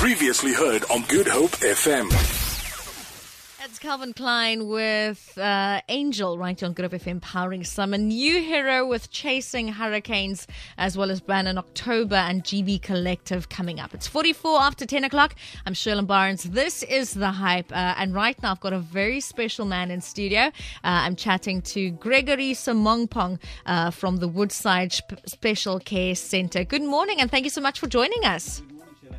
Previously heard on Good Hope FM. It's Calvin Klein with uh, Angel right on Good Hope FM powering some. A new hero with Chasing Hurricanes as well as Brandon October and GB Collective coming up. It's 44 after 10 o'clock. I'm Sherlin Barends. This is The Hype. Uh, and right now I've got a very special man in studio. Uh, I'm chatting to Gregory Sirmongpong uh, from the Woodside Special Care Centre. Good morning and thank you so much for joining us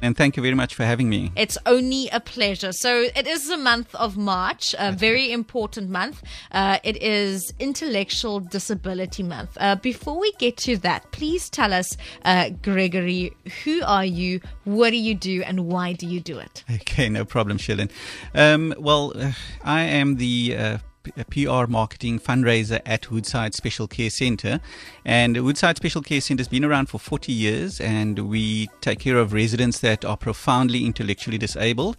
and thank you very much for having me. It's only a pleasure. So it is the month of March, a very important month. Uh, it is Intellectual Disability Month. Uh, before we get to that, please tell us, uh, Gregory, who are you, what do you do, and why do you do it? Okay, no problem, Sherlin. Um, well, uh, I am the uh, PR marketing fundraiser at Woodside Special Care Centre. And Woodside Special Care Centre has been around for 40 years, and we take care of residents that are profoundly intellectually disabled.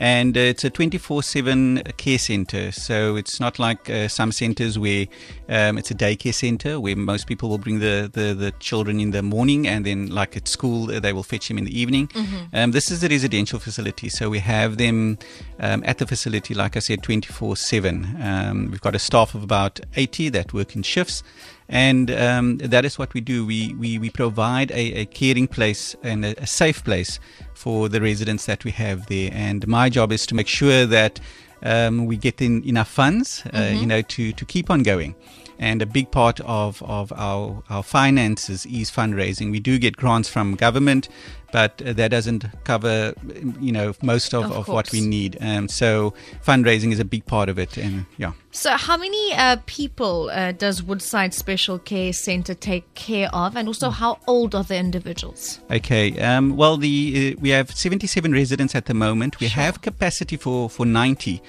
And uh, it's a 24 7 care centre. So it's not like uh, some centres where um, it's a daycare centre where most people will bring the, the, the, children in the morning and then, like at school, they will fetch them in the evening. Mm-hmm. Um, this is a residential facility. So we have them um, at the facility, like I said, 24 7. Um, we've got a staff of about 80 that work in shifts. And um, that is what we do. We, we, we provide a, a caring place and a, a, safe place for the residents that we have there. And my job is to make sure that um, we get in enough funds, uh, mm-hmm. you know, to, to keep on going. And a big part of, of our, our finances is fundraising. We do get grants from government, but that doesn't cover, you know, most of, of, of what we need. Um, so fundraising is a big part of it. And yeah. So, how many uh, people uh, does Woodside Special Care Centre take care of, and also how old are the individuals? Okay, um, well, the uh, we have 77 residents at the moment. We sure. have capacity for for 90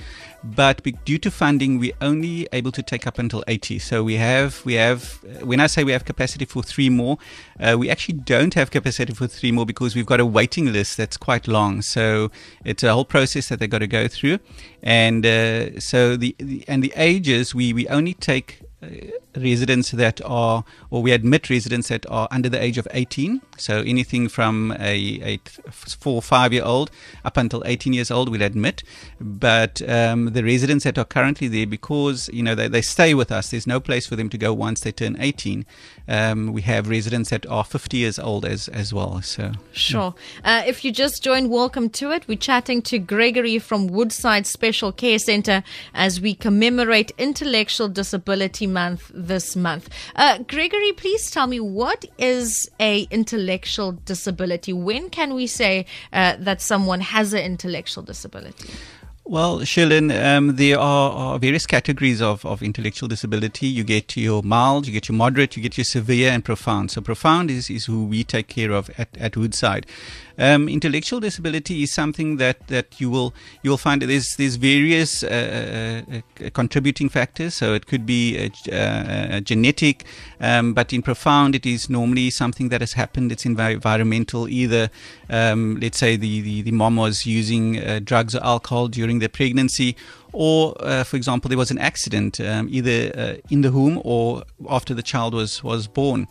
but due to funding, we're only able to take up until 80. So we have, we have. When I say we have capacity for three more, uh, we actually don't have capacity for three more because we've got a waiting list that's quite long. So it's a whole process that they've got to go through, and uh, so the, the and the ages we we only take residents that are, or we admit residents that are under the age of 18. So anything from a, a four five year old up until 18 years old, we'll admit. But um, the residents that are currently there, because you know they, they stay with us, there's no place for them to go once they turn 18. Um, we have residents that are 50 years old as as well. So sure. Yeah. Uh, if you just joined, welcome to it. We're chatting to Gregory from Woodside Special Care Centre as we commemorate Intellectual Disability Month this month. Uh, Gregory, please tell me what is a intellectual disability? When can we say uh, that someone has an intellectual disability? Well, Sherlin, um, there are, are, various categories of, of intellectual disability. You get your mild, you get your moderate, you get your severe, and profound. So, profound is, is who we take care of at, at Woodside. Um, intellectual disability is something that, that you will you will find there's there's various uh, uh, uh contributing factors. So it could be uh, a genetic, um, but in profound it is normally something that has happened. It's environmental. Either um, let's say the, the, the mom was using uh, drugs or alcohol during their pregnancy, or uh, for example there was an accident um, either uh, in the womb or after the child was was born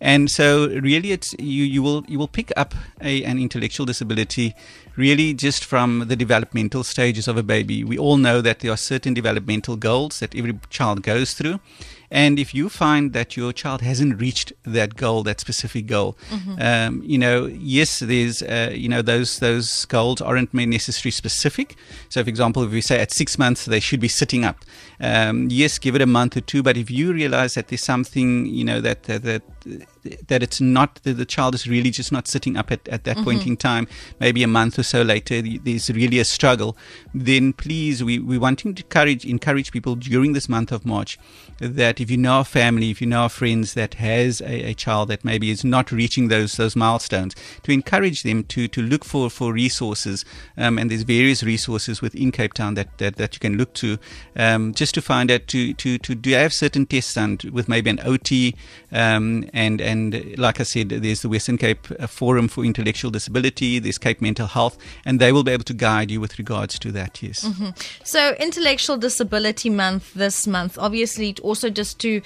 and so really it's you you will you will pick up a, an intellectual disability really just from the developmental stages of a baby we all know that there are certain developmental goals that every child goes through and if you find that your child hasn't reached that goal, that specific goal, mm-hmm. um, you know, yes, there's, uh, you know, those those goals aren't necessarily specific. So, for example, if we say at six months they should be sitting up, um, yes, give it a month or two. But if you realize that there's something, you know, that that, that that it's not that the child is really just not sitting up at, at that mm-hmm. point in time maybe a month or so later there's really a struggle then please we, we wanting to encourage encourage people during this month of march that if you know a family if you know a friends that has a, a child that maybe is not reaching those those milestones to encourage them to to look for for resources um, and there's various resources within cape town that that, that you can look to um, just to find out to to to do I have certain tests done with maybe an ot um, and and like I said, there's the Western Cape uh, Forum for Intellectual Disability, there's Cape Mental Health, and they will be able to guide you with regards to that, yes. Mm-hmm. So, Intellectual Disability Month this month, obviously, also just to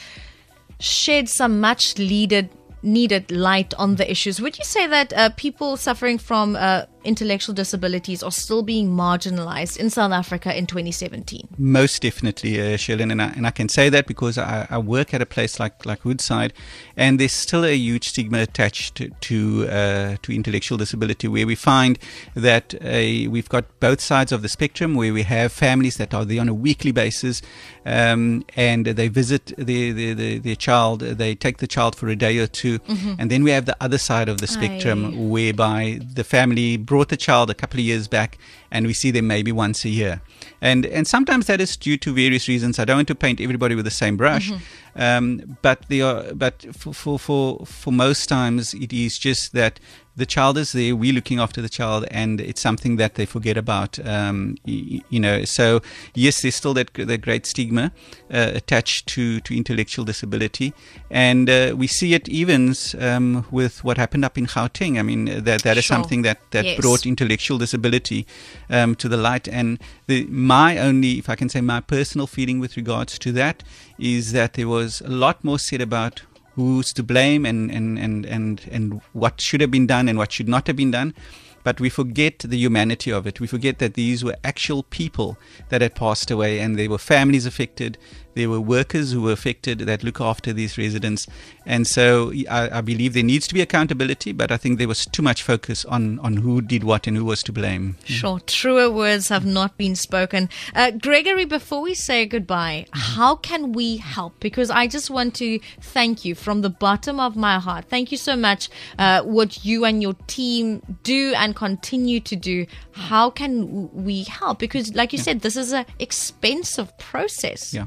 shed some much needed needed light on the issues. Would you say that uh, people suffering from uh, intellectual disabilities are still being marginalized in South Africa in 2017. Most definitely, uh, and I, and I can say that because I, I, work at a place like, like Woodside, and there's still a huge stigma attached to to, uh, to intellectual disability, where we find that uh, we've got both sides of the spectrum, where we have families that are there on a weekly basis, um, and they visit their, their, their, their, child, they take the child for a day or 2 mm-hmm. and then we have the other side of the spectrum, Aye. whereby the family brought the child a couple of years back, and we see them maybe once a year, and and sometimes that is due to various reasons. I don't want to paint everybody with the same brush, mm-hmm. um, but they are, but for, for for for most times it is just that the child is there, we're looking after the child, and it's something that they forget about. Um, you, you, know, so yes, there's still that, that great stigma uh, attached to, to intellectual disability, and uh, we see it even um, with what happened up in Gauteng. I mean, that that is sure. something that that yes. brought intellectual disability um, to the light, and the, my only, if I can say, my personal feeling with regards to that is that there was a lot more said about who's to blame and, and, and, and, and what should have been done and what should not have been done. But we forget the humanity of it. We forget that these were actual people that had passed away and they were families affected there were workers who were affected that look after these residents. And so I, I, believe there needs to be accountability, but I think there was too much focus on, on who did what and who was to blame. Sure. Truer words have not been spoken. Uh, Gregory, before we say goodbye, how can we help? Because I just want to thank you from the bottom of my heart. Thank you so much. Uh, what you and your team do and continue to do. How can we help? Because, like you yeah. said, this is an expensive process. Yeah.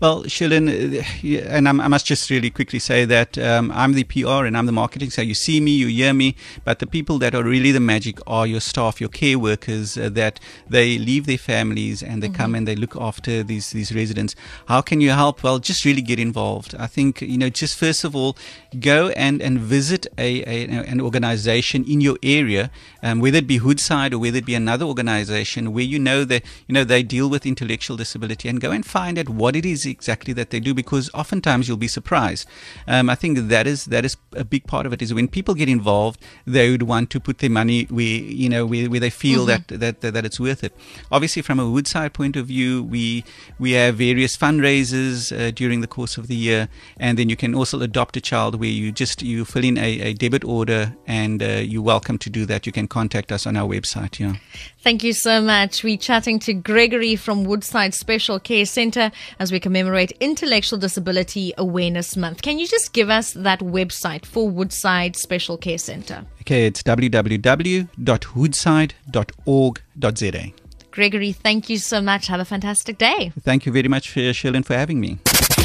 Well, Sherlin, uh, and I'm, must just really quickly say that um, I'm the PR and I'm the marketing. So you see me, you hear me, but the people that are really the magic are your staff, your care workers. Uh, that they leave their families and they mm-hmm. come and they look after these these residents. How can you help? Well, just really get involved. I think you know, just first of all, go and and visit a, a an organization in your area, um, whether it be Woodside or whether it be another organization where you know that you know they deal with intellectual disability, and go and find out what it is exactly that they do because oftentimes you'll be surprised. Um, I think that is that is a big part of it is when people get involved, they would want to put their money where you know where, where they feel mm-hmm. that, that, that it's worth it. Obviously, from a Woodside point of view, we we have various fundraisers uh, during the course of the year, and then you can also adopt a child where you just you fill in a, a debit order and uh, you're welcome to do that. You can contact us on our website. Yeah. Thank you so much. We're chatting to Gregory from Woodside Special Care Centre as we commemorate Intellectual Disability Awareness Month. Can you just give us that website for Woodside Special Care Centre? Okay, it's www.woodside.org.za. Gregory, thank you so much. Have a fantastic day. Thank you very much, uh, Sherlin, for having me.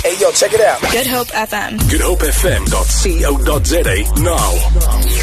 Hey, yo, check it out. Good Hope FM. Good Hope GoodHopeFM.co.za now.